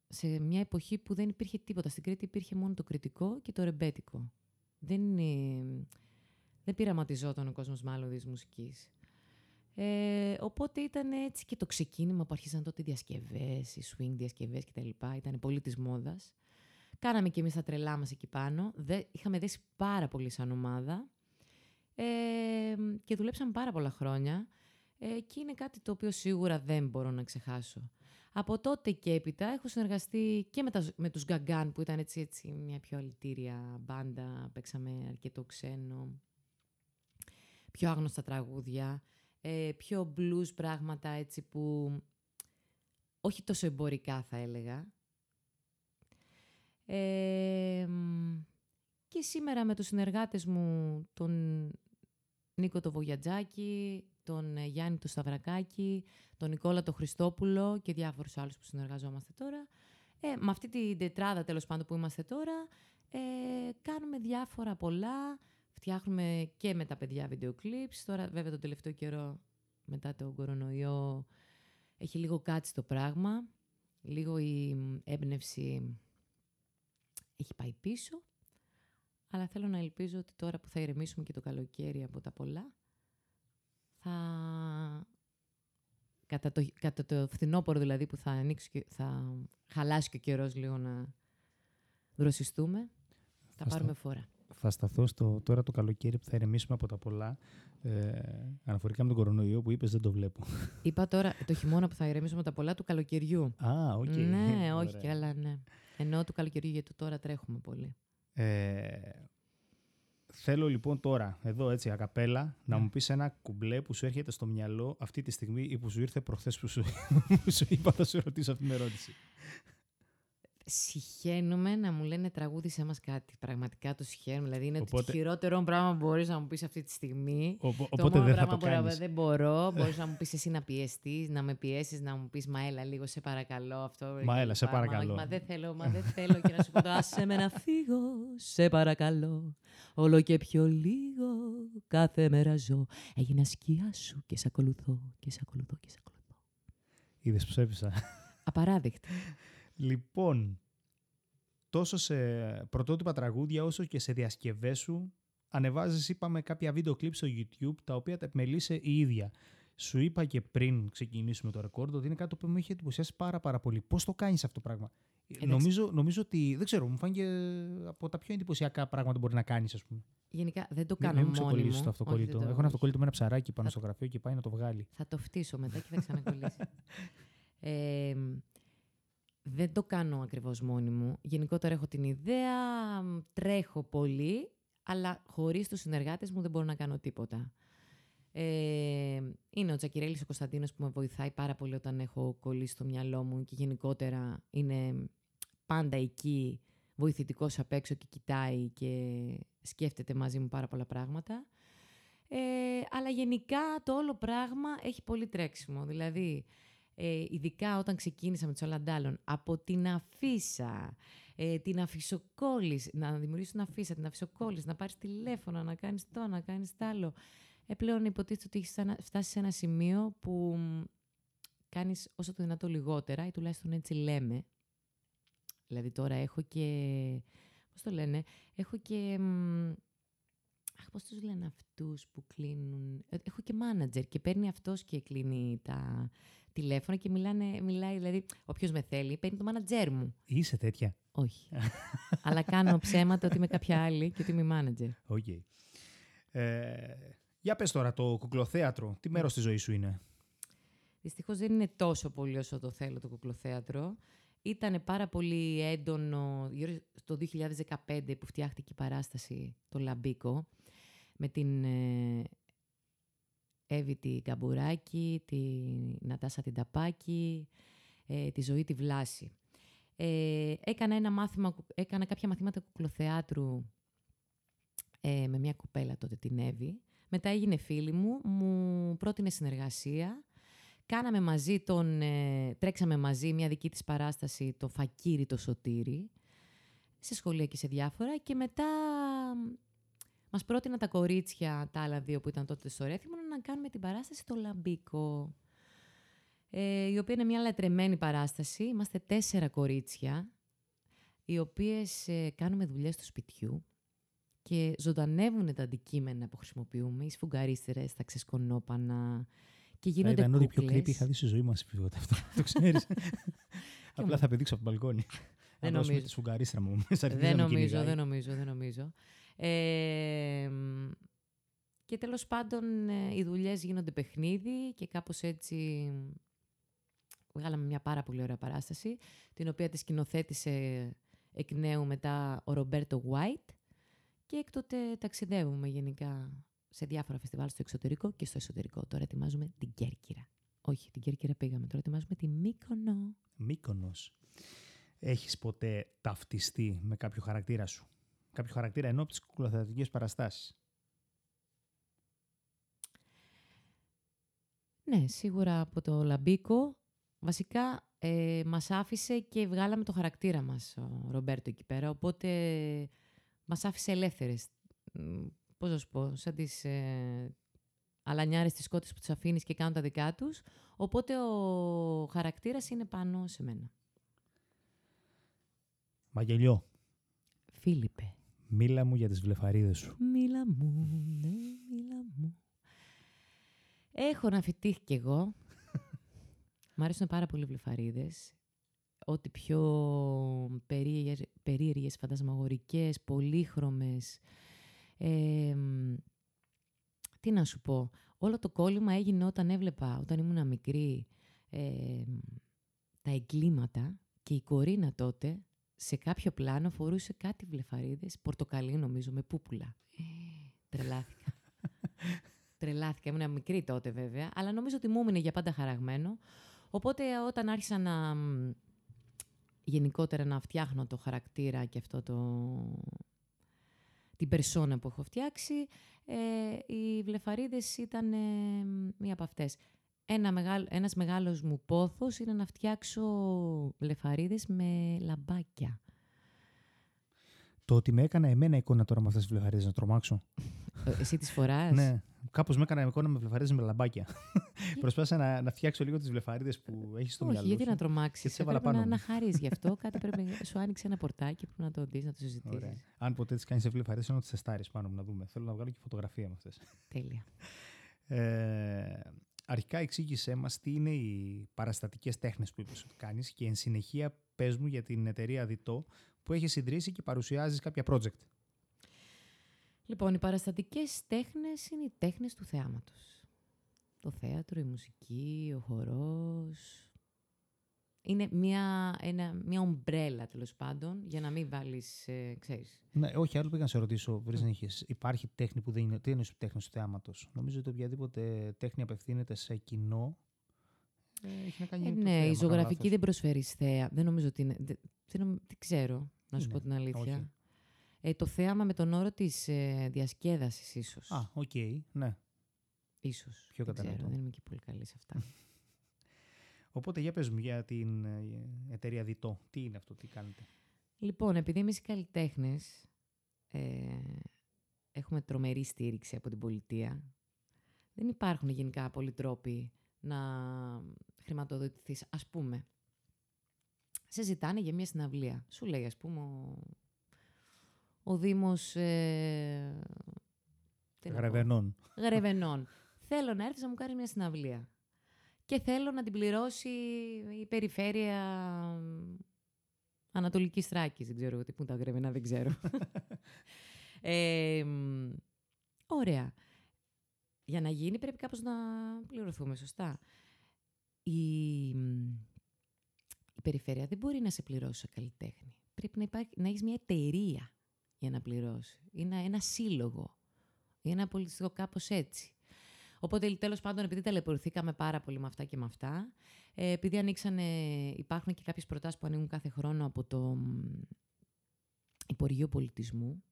[SPEAKER 1] σε μια εποχή που δεν υπήρχε τίποτα. Στην Κρήτη υπήρχε μόνο το κριτικό και το ρεμπέτικο. Δεν, είναι... δεν πειραματιζόταν ο κόσμος μάλλον της μουσικής. Ε, οπότε ήταν έτσι και το ξεκίνημα που αρχίσαν τότε οι διασκευές, οι swing διασκευές κτλ. Ήταν πολύ της μόδας. Κάναμε και εμείς τα τρελά μας εκεί πάνω. Δε, είχαμε δέσει πάρα πολύ σαν ομάδα. Ε, και δουλέψαμε πάρα πολλά χρόνια. Ε, και είναι κάτι το οποίο σίγουρα δεν μπορώ να ξεχάσω. Από τότε και έπειτα έχω συνεργαστεί και με, τα, με τους Γκαγκάν που ήταν έτσι, έτσι μια πιο αλητήρια μπάντα. Παίξαμε αρκετό ξένο, πιο άγνωστα τραγούδια, ε, πιο blues πράγματα έτσι που όχι τόσο εμπορικά θα έλεγα. Ε, και σήμερα με τους συνεργάτες μου, τον Νίκο το Βογιατζάκη, τον ε, Γιάννη το Σταυρακάκη, τον Νικόλα το Χριστόπουλο και διάφορους άλλους που συνεργαζόμαστε τώρα. Ε, με αυτή την τετράδα τέλος πάντων που είμαστε τώρα, ε, κάνουμε διάφορα πολλά, φτιάχνουμε και με τα παιδιά βίντεο κλιπς. Τώρα βέβαια τον τελευταίο καιρό μετά τον κορονοϊό έχει λίγο κάτσει το πράγμα. Λίγο η έμπνευση έχει πάει πίσω. Αλλά θέλω να ελπίζω ότι τώρα που θα ηρεμήσουμε και το καλοκαίρι από τα πολλά, θα... Κατά το, κατά το φθινόπωρο δηλαδή που θα, ανοίξει, θα χαλάσει και ο καιρός λίγο να δροσιστούμε, θα, πάρουμε φορά.
[SPEAKER 2] Θα σταθώ στο τώρα το καλοκαίρι που θα ηρεμήσουμε από τα πολλά. Ε, αναφορικά με τον κορονοϊό που είπες δεν το βλέπω.
[SPEAKER 1] Είπα τώρα το χειμώνα που θα ηρεμήσουμε από τα πολλά του καλοκαιριού.
[SPEAKER 2] Α, ok. Okay.
[SPEAKER 1] Ναι, όχι και άλλα ναι. Ενώ του καλοκαιριού γιατί τώρα τρέχουμε πολύ.
[SPEAKER 2] Ε, θέλω λοιπόν τώρα, εδώ έτσι, ακαπέλα, να μου πεις ένα κουμπλέ που σου έρχεται στο μυαλό αυτή τη στιγμή ή που σου ήρθε προχθές που σου, που σου είπα θα σου ρωτήσω αυτή την ερώτηση
[SPEAKER 1] συχαίνουμε να μου λένε τραγούδι σε μας κάτι. Πραγματικά το συχαίνουμε. Δηλαδή είναι οπότε... το χειρότερο πράγμα που μπορείς να μου πεις αυτή τη στιγμή.
[SPEAKER 2] Ο, το οπότε μόνο δεν πράγμα
[SPEAKER 1] θα το που δεν μπορώ. Μπορείς να μου πεις εσύ να πιεστείς, να με πιέσεις, να μου πεις «Μα έλα λίγο, σε παρακαλώ αυτό».
[SPEAKER 2] Μα έλα, σε παρακαλώ.
[SPEAKER 1] Μα, δεν θέλω, μα δεν θέλω και να σου πω το «Άσε με να φύγω, σε παρακαλώ». Όλο και πιο λίγο κάθε μέρα ζω. Έγινα σκιά σου και σε ακολουθώ και σε ακολουθώ και σε ακολουθώ.
[SPEAKER 2] Είδες ψεύσα.
[SPEAKER 1] Απαράδεκτη.
[SPEAKER 2] Λοιπόν, τόσο σε πρωτότυπα τραγούδια όσο και σε διασκευές σου ανεβάζεις, είπαμε, κάποια βίντεο κλιπ στο YouTube τα οποία τα επιμελείσαι η ίδια. Σου είπα και πριν ξεκινήσουμε το ρεκόρντ ότι είναι κάτι που μου είχε εντυπωσιάσει πάρα, πάρα πολύ. Πώς το κάνεις αυτό το πράγμα; Νομίζω, νομίζω ότι, δεν ξέρω, μου φάνηκε από τα πιο εντυπωσιακά πράγματα που μπορεί να κάνεις, ας πούμε.
[SPEAKER 1] Γενικά δεν το κάνω μόνο.
[SPEAKER 2] Μην μου το αυτοκόλλητο. Έχω ένα αυτοκόλλητο με ένα ψαράκι πάνω στο γραφείο και πάει να το βγάλει.
[SPEAKER 1] Θα το φτύσω μετά και θα ξανακολλήσει. ε, δεν το κάνω ακριβώς μόνη μου. Γενικότερα έχω την ιδέα, τρέχω πολύ, αλλά χωρίς τους συνεργάτες μου δεν μπορώ να κάνω τίποτα. Ε, είναι ο Τζακυρέλης ο Κωνσταντίνος που με βοηθάει πάρα πολύ όταν έχω κολλήσει στο μυαλό μου και γενικότερα είναι πάντα εκεί βοηθητικός απ' έξω και κοιτάει και σκέφτεται μαζί μου πάρα πολλά πράγματα. Ε, αλλά γενικά το όλο πράγμα έχει πολύ τρέξιμο. Δηλαδή, ε, ειδικά όταν ξεκίνησα με τους Ολαντάλων, από την αφίσα, ε, την αφισοκόλληση, να δημιουργήσεις την αφίσα, την αφισοκόλληση, να πάρεις τηλέφωνο, να κάνεις το, να κάνεις τ' άλλο. Ε, πλέον υποτίθεται ότι έχεις φτάσεις σε ένα σημείο που κάνεις όσο το δυνατό λιγότερα ή τουλάχιστον έτσι λέμε. Δηλαδή τώρα έχω και, πώς το λένε, έχω και Αχ, πώς τους λένε αυτούς που κλείνουν... Ε, έχω και μάνατζερ και παίρνει αυτός και κλείνει τα τηλέφωνα και μιλάνε, μιλάει, δηλαδή, όποιος με θέλει, παίρνει το μάνατζερ μου.
[SPEAKER 2] Είσαι τέτοια.
[SPEAKER 1] Όχι. Αλλά κάνω ψέματα ότι είμαι κάποια άλλη και ότι είμαι μάνατζερ.
[SPEAKER 2] Οκ. Ε, για πες τώρα, το κουκλοθέατρο, τι μέρος της ζωής σου είναι;
[SPEAKER 1] Δυστυχώς δεν είναι τόσο πολύ όσο το θέλω το κουκλοθέατρο. Ήταν πάρα πολύ έντονο γύρω στο 2015 που φτιάχτηκε η παράσταση το Λαμπίκο με την ε, Εύη τη Καμπουράκη, τη Νατάσα την Ταπάκη, ε, τη Ζωή τη Βλάση. Ε, έκανα, ένα μάθημα, έκανα κάποια μαθήματα κουκλοθεάτρου ε, με μια κουπέλα τότε, την Εύη. Μετά έγινε φίλη μου, μου πρότεινε συνεργασία. Κάναμε μαζί τον, ε, τρέξαμε μαζί μια δική της παράσταση, το Φακύρι το Σωτήρι, σε σχολεία και σε διάφορα. Και μετά μας πρότεινα τα κορίτσια, τα άλλα δύο που ήταν τότε στο Ρέθιμο, να κάνουμε την παράσταση το Λαμπίκο. Ε, η οποία είναι μια λατρεμένη παράσταση. Είμαστε τέσσερα κορίτσια, οι οποίες ε, κάνουμε δουλειές του σπιτιού και ζωντανεύουν τα αντικείμενα που χρησιμοποιούμε, οι σφουγγαρίστερες, τα ξεσκονόπανα και γίνονται
[SPEAKER 2] Ήταν ό,τι πιο
[SPEAKER 1] κούκλες.
[SPEAKER 2] creepy είχα δει στη ζωή μου, αυτό. το ξέρεις. Απλά θα πηδήξω από το μπαλκόνι.
[SPEAKER 1] Δεν
[SPEAKER 2] Να δώσουμε
[SPEAKER 1] νομίζω.
[SPEAKER 2] τη σφουγγαρίστρα μου. μέσα, αρχίζει
[SPEAKER 1] Δεν
[SPEAKER 2] να μου
[SPEAKER 1] νομίζω,
[SPEAKER 2] κυνηγάει.
[SPEAKER 1] δεν νομίζω, δεν νομίζω. Ε, μ, και τέλος πάντων ε, οι δουλειές γίνονται παιχνίδι και κάπως έτσι βγάλαμε μια πάρα πολύ ωραία παράσταση, την οποία τη σκηνοθέτησε εκ νέου μετά ο Ρομπέρτο White και έκτοτε ταξιδεύουμε γενικά σε διάφορα φεστιβάλ στο εξωτερικό και στο εσωτερικό. Τώρα ετοιμάζουμε την Κέρκυρα. Όχι, την Κέρκυρα πήγαμε. Τώρα ετοιμάζουμε τη Μύκονο.
[SPEAKER 2] Μύκονος. Έχεις ποτέ ταυτιστεί με κάποιο χαρακτήρα σου; Κάποιο χαρακτήρα ενώ από τις κουκλοθεατρικές παραστάσεις.
[SPEAKER 1] Ναι, σίγουρα από το Λαμπίκο. Βασικά ε, μας άφησε και βγάλαμε το χαρακτήρα μας ο Ρομπέρτο εκεί πέρα, οπότε μας άφησε ελεύθερες. Μ, Πώς να σου πω, σαν τις ε, αλανιάρες της κότες που τους αφήνεις και κάνουν τα δικά τους. Οπότε ο χαρακτήρας είναι πάνω σε μένα.
[SPEAKER 2] Μαγελιό,
[SPEAKER 1] Φίλιππε.
[SPEAKER 2] Μίλα μου για τις βλεφαρίδες σου.
[SPEAKER 1] Μίλα μου, ναι, μίλα μου. Έχω να φυτίχ κι εγώ. Μ' αρέσουν πάρα πολύ οι βλεφαρίδες. Ό,τι πιο περίεργες, περίεργες φαντασμαγορικές, πολύχρωμες. Ε, μ, τι να σου πω. Όλο το κόλλημα έγινε όταν έβλεπα, όταν ήμουν μικρή, ε, μ, τα εγκλήματα και η Κορίνα τότε σε κάποιο πλάνο φορούσε κάτι βλεφαρίδες, πορτοκαλί νομίζω, με πούπουλα. Ε, Τρελάθηκα. Τρελάθηκα. Ήμουν μικρή τότε βέβαια, αλλά νομίζω ότι μου έμεινε για πάντα χαραγμένο. Οπότε όταν άρχισα να μ, γενικότερα να φτιάχνω το χαρακτήρα και αυτό το την περσόνα που έχω φτιάξει, ε, οι βλεφαρίδες ήταν ε, μία από αυτές. Ένα μεγάλο, ένας μεγάλος μου πόθος είναι να φτιάξω βλεφαρίδες με λαμπάκια.
[SPEAKER 2] Το ότι με έκανα εμένα εικόνα τώρα με αυτές τις βλεφαρίδες να τρομάξω.
[SPEAKER 1] Ε, Εσύ τις φοράς;
[SPEAKER 2] Ναι, κάπως με έκανα εικόνα με βλεφαρίδες με λαμπάκια. Προσπάθησα να, να φτιάξω λίγο τις βλεφαρίδες που έχεις στο
[SPEAKER 1] Όχι,
[SPEAKER 2] μυαλό
[SPEAKER 1] γιατί
[SPEAKER 2] σου.
[SPEAKER 1] να τρομάξεις;
[SPEAKER 2] Και τις έβαλα
[SPEAKER 1] Πρέπει να,
[SPEAKER 2] πάνω
[SPEAKER 1] να
[SPEAKER 2] μου.
[SPEAKER 1] χαρείς γι' αυτό. Κάτι πρέπει να σου άνοιξε ένα πορτάκι που να το δεις, να το συζητήσεις.
[SPEAKER 2] Ωραία. Αν ποτέ τις κάνεις σε βλεφαρίδες, να τις τεστάρεις πάνω μου να δούμε. Θέλω να βγάλω και φωτογραφία με αυτές.
[SPEAKER 1] Τέλεια.
[SPEAKER 2] Ε, αρχικά εξήγησέ μας τι είναι οι παραστατικές τέχνες που είπες ότι κάνεις και εν συνεχεία πες μου για την εταιρεία Διτό που έχει ιδρύσει και παρουσιάζεις κάποια project.
[SPEAKER 1] Λοιπόν, οι παραστατικές τέχνες είναι οι τέχνες του θεάματος. Το θέατρο, η μουσική, ο χορός. Είναι μια, ένα, μια ομπρέλα, τέλος πάντων, για να μην βάλεις, ε, ξέρεις.
[SPEAKER 2] Ναι, όχι, άλλο πήγα να σε ρωτήσω πριν συνεχίσεις. Υπάρχει τέχνη που δεν είναι. Τι είναι τέχνη του θεάματος; Νομίζω ότι οποιαδήποτε τέχνη απευθύνεται σε κοινό. ε, έχει να κάνει
[SPEAKER 1] Ε,
[SPEAKER 2] με το
[SPEAKER 1] ναι,
[SPEAKER 2] θέαμα,
[SPEAKER 1] η
[SPEAKER 2] κάνω
[SPEAKER 1] ζωγραφική
[SPEAKER 2] λάθος.
[SPEAKER 1] δεν προσφέρεις θέα. Δεν νομίζω ότι είναι. Δεν, δεν, νομ- δεν ξέρω, να σου
[SPEAKER 2] Είναι,
[SPEAKER 1] πω την αλήθεια.
[SPEAKER 2] όχι.
[SPEAKER 1] Ε, το θέαμα με τον όρο της ε, διασκέδασης, ίσως.
[SPEAKER 2] Α, οκ, ναι.
[SPEAKER 1] Ίσως.
[SPEAKER 2] Πιο
[SPEAKER 1] δεν ξέρω,
[SPEAKER 2] κατανοητό.
[SPEAKER 1] δεν είμαι και πολύ καλή σε αυτά.
[SPEAKER 2] Οπότε για πες μου για την ε, εταιρεία Διτό. Τι είναι αυτό, τι κάνετε;
[SPEAKER 1] Λοιπόν, επειδή εμείς οι καλλιτέχνες ε, έχουμε τρομερή στήριξη από την πολιτεία, δεν υπάρχουν γενικά πολλοί τρόποι να χρηματοδοτηθείς. Ας πούμε, σε ζητάνε για μια συναυλία. Σου λέει, ας πούμε, ο, ο Δήμος ε, τι να πω.
[SPEAKER 2] Γρεβενών.
[SPEAKER 1] Γρεβενών. θέλω να έρθεις να μου κάνεις μια συναυλία. Και θέλω να την πληρώσει η περιφέρεια Ανατολικής Θράκης. Δεν ξέρω εγώ τι που είναι τα γρεβενά, δεν ξέρω. Ε, μ, ωραία. Για να γίνει πρέπει κάπως να πληρωθούμε, σωστά. Η, η περιφέρεια δεν μπορεί να σε πληρώσει σαν καλλιτέχνη. Πρέπει να, υπάρχει, να έχεις μια εταιρεία για να πληρώσει. Είναι ένα σύλλογο. Είναι ένα πολιτιστικό κάπως έτσι. Οπότε τέλος πάντων, επειδή ταλαιπωρηθήκαμε πάρα πολύ με αυτά και με αυτά, ε, επειδή ανοίξανε, υπάρχουν και κάποιες προτάσεις που ανοίγουν κάθε χρόνο από το μ, Υπουργείο Πολιτισμού,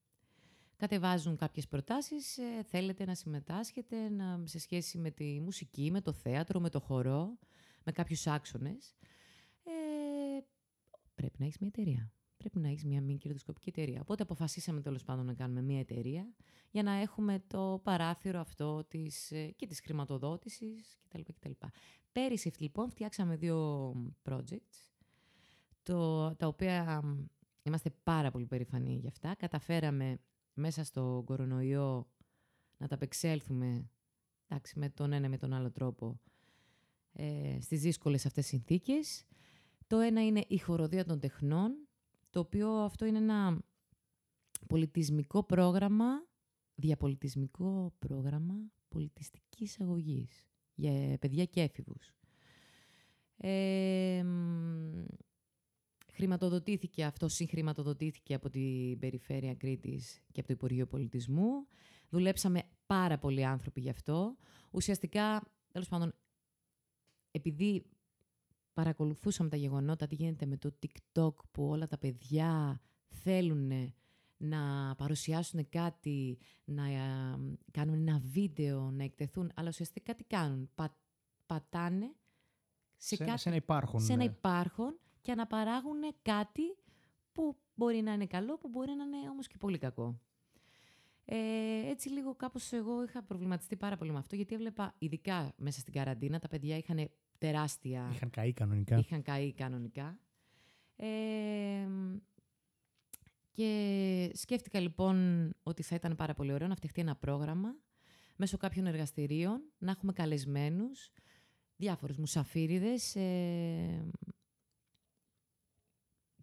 [SPEAKER 1] κατεβάζουν κάποιες προτάσεις, ε, θέλετε να συμμετάσχετε να, σε σχέση με τη μουσική, με το θέατρο, με το χορό, με κάποιους άξονες. Ε, πρέπει να έχεις μια εταιρεία. Πρέπει να έχεις μια μη κερδοσκοπική εταιρεία. Οπότε αποφασίσαμε τέλος πάντων να κάνουμε μια εταιρεία για να έχουμε το παράθυρο αυτό της, ε, και της χρηματοδότησης κτλ. κτλ. Πέρυσι λοιπόν φτιάξαμε δύο projects, το, τα οποία μ, είμαστε πάρα πολύ περήφανοι γι' αυτά. Καταφέραμε μέσα στο κορονοϊό να τα απεξέλθουμε εντάξει, με τον ένα ή με τον άλλο τρόπο ε, στις δύσκολες αυτές συνθήκες. Το ένα είναι η χοροδία των τεχνών, το οποίο αυτό είναι ένα πολιτισμικό πρόγραμμα, διαπολιτισμικό πρόγραμμα πολιτιστικής αγωγής για παιδιά και έφηβους. Ε, μ, χρηματοδοτήθηκε αυτό, συγχρηματοδοτήθηκε από την Περιφέρεια Κρήτης και από το Υπουργείο Πολιτισμού. Δουλέψαμε πάρα πολλοί άνθρωποι γι' αυτό. Ουσιαστικά, τέλος πάντων, επειδή παρακολουθούσαμε τα γεγονότα, τι γίνεται με το TikTok που όλα τα παιδιά θέλουν να παρουσιάσουν κάτι, να ε, κάνουν ένα βίντεο, να εκτεθούν, αλλά ουσιαστικά τι κάνουν, Πα- πατάνε σε,
[SPEAKER 2] Σε,
[SPEAKER 1] κάτι,
[SPEAKER 2] σε ένα υπάρχον.
[SPEAKER 1] σε ένα
[SPEAKER 2] ε,
[SPEAKER 1] υπάρχον και να παράγουν κάτι που μπορεί να είναι καλό, που μπορεί να είναι όμως και πολύ κακό. Ε, έτσι λίγο κάπως εγώ είχα προβληματιστεί πάρα πολύ με αυτό, γιατί έβλεπα ειδικά μέσα στην καραντίνα τα παιδιά είχαν τεράστια...
[SPEAKER 2] Είχαν καεί κανονικά.
[SPEAKER 1] Είχαν καεί κανονικά. Ε, και σκέφτηκα λοιπόν ότι θα ήταν πάρα πολύ ωραίο να φτιαχτεί ένα πρόγραμμα μέσω κάποιων εργαστηρίων, να έχουμε καλεσμένους, διάφορους μουσαφίριδες, ε,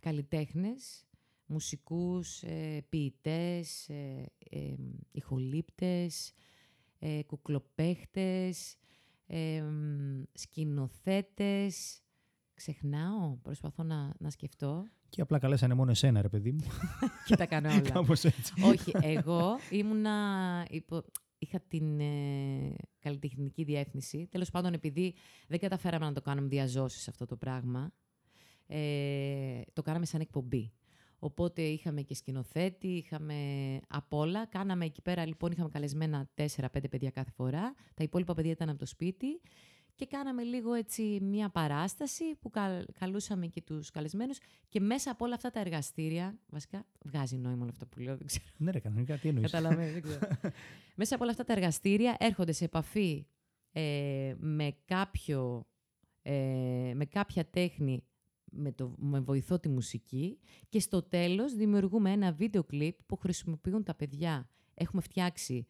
[SPEAKER 1] καλλιτέχνες, μουσικούς, ε, ποιητές, ε, ε, ηχολήπτες, ε, κουκλοπαίχτες, ε, σκηνοθέτες. Ξεχνάω, προσπαθώ να, να σκεφτώ
[SPEAKER 2] Και απλά καλέσανε μόνο εσένα, ρε παιδί μου.
[SPEAKER 1] και τα κάνω όλα.
[SPEAKER 2] Κάπως έτσι.
[SPEAKER 1] Όχι, εγώ ήμουνα. Υπο... Είχα την ε, καλλιτεχνική διεύθυνση. Τέλος πάντων, επειδή δεν καταφέραμε να το κάνουμε διαζώσεις αυτό το πράγμα, ε, το κάναμε σαν εκπομπή. Οπότε είχαμε και σκηνοθέτη, είχαμε απ' όλα. Κάναμε εκεί πέρα, λοιπόν, είχαμε καλεσμένα 4-5 παιδιά κάθε φορά. Τα υπόλοιπα παιδιά ήταν από το σπίτι. Και κάναμε λίγο έτσι μια παράσταση που καλ- καλούσαμε και τους καλεσμένους και μέσα από όλα αυτά τα εργαστήρια, βασικά βγάζει νόημα όλο αυτό που λέω, δεν ξέρω.
[SPEAKER 2] ναι, ρε, κανονικά τι εννοείς.
[SPEAKER 1] Καταλαβαίνεις, δεν ξέρω. Μέσα από όλα αυτά τα εργαστήρια έρχονται σε επαφή ε, με, κάποιο, ε, με κάποια τέχνη με, το, με βοηθό τη μουσική και στο τέλος δημιουργούμε ένα βίντεο κλιπ που χρησιμοποιούν τα παιδιά. Έχουμε φτιάξει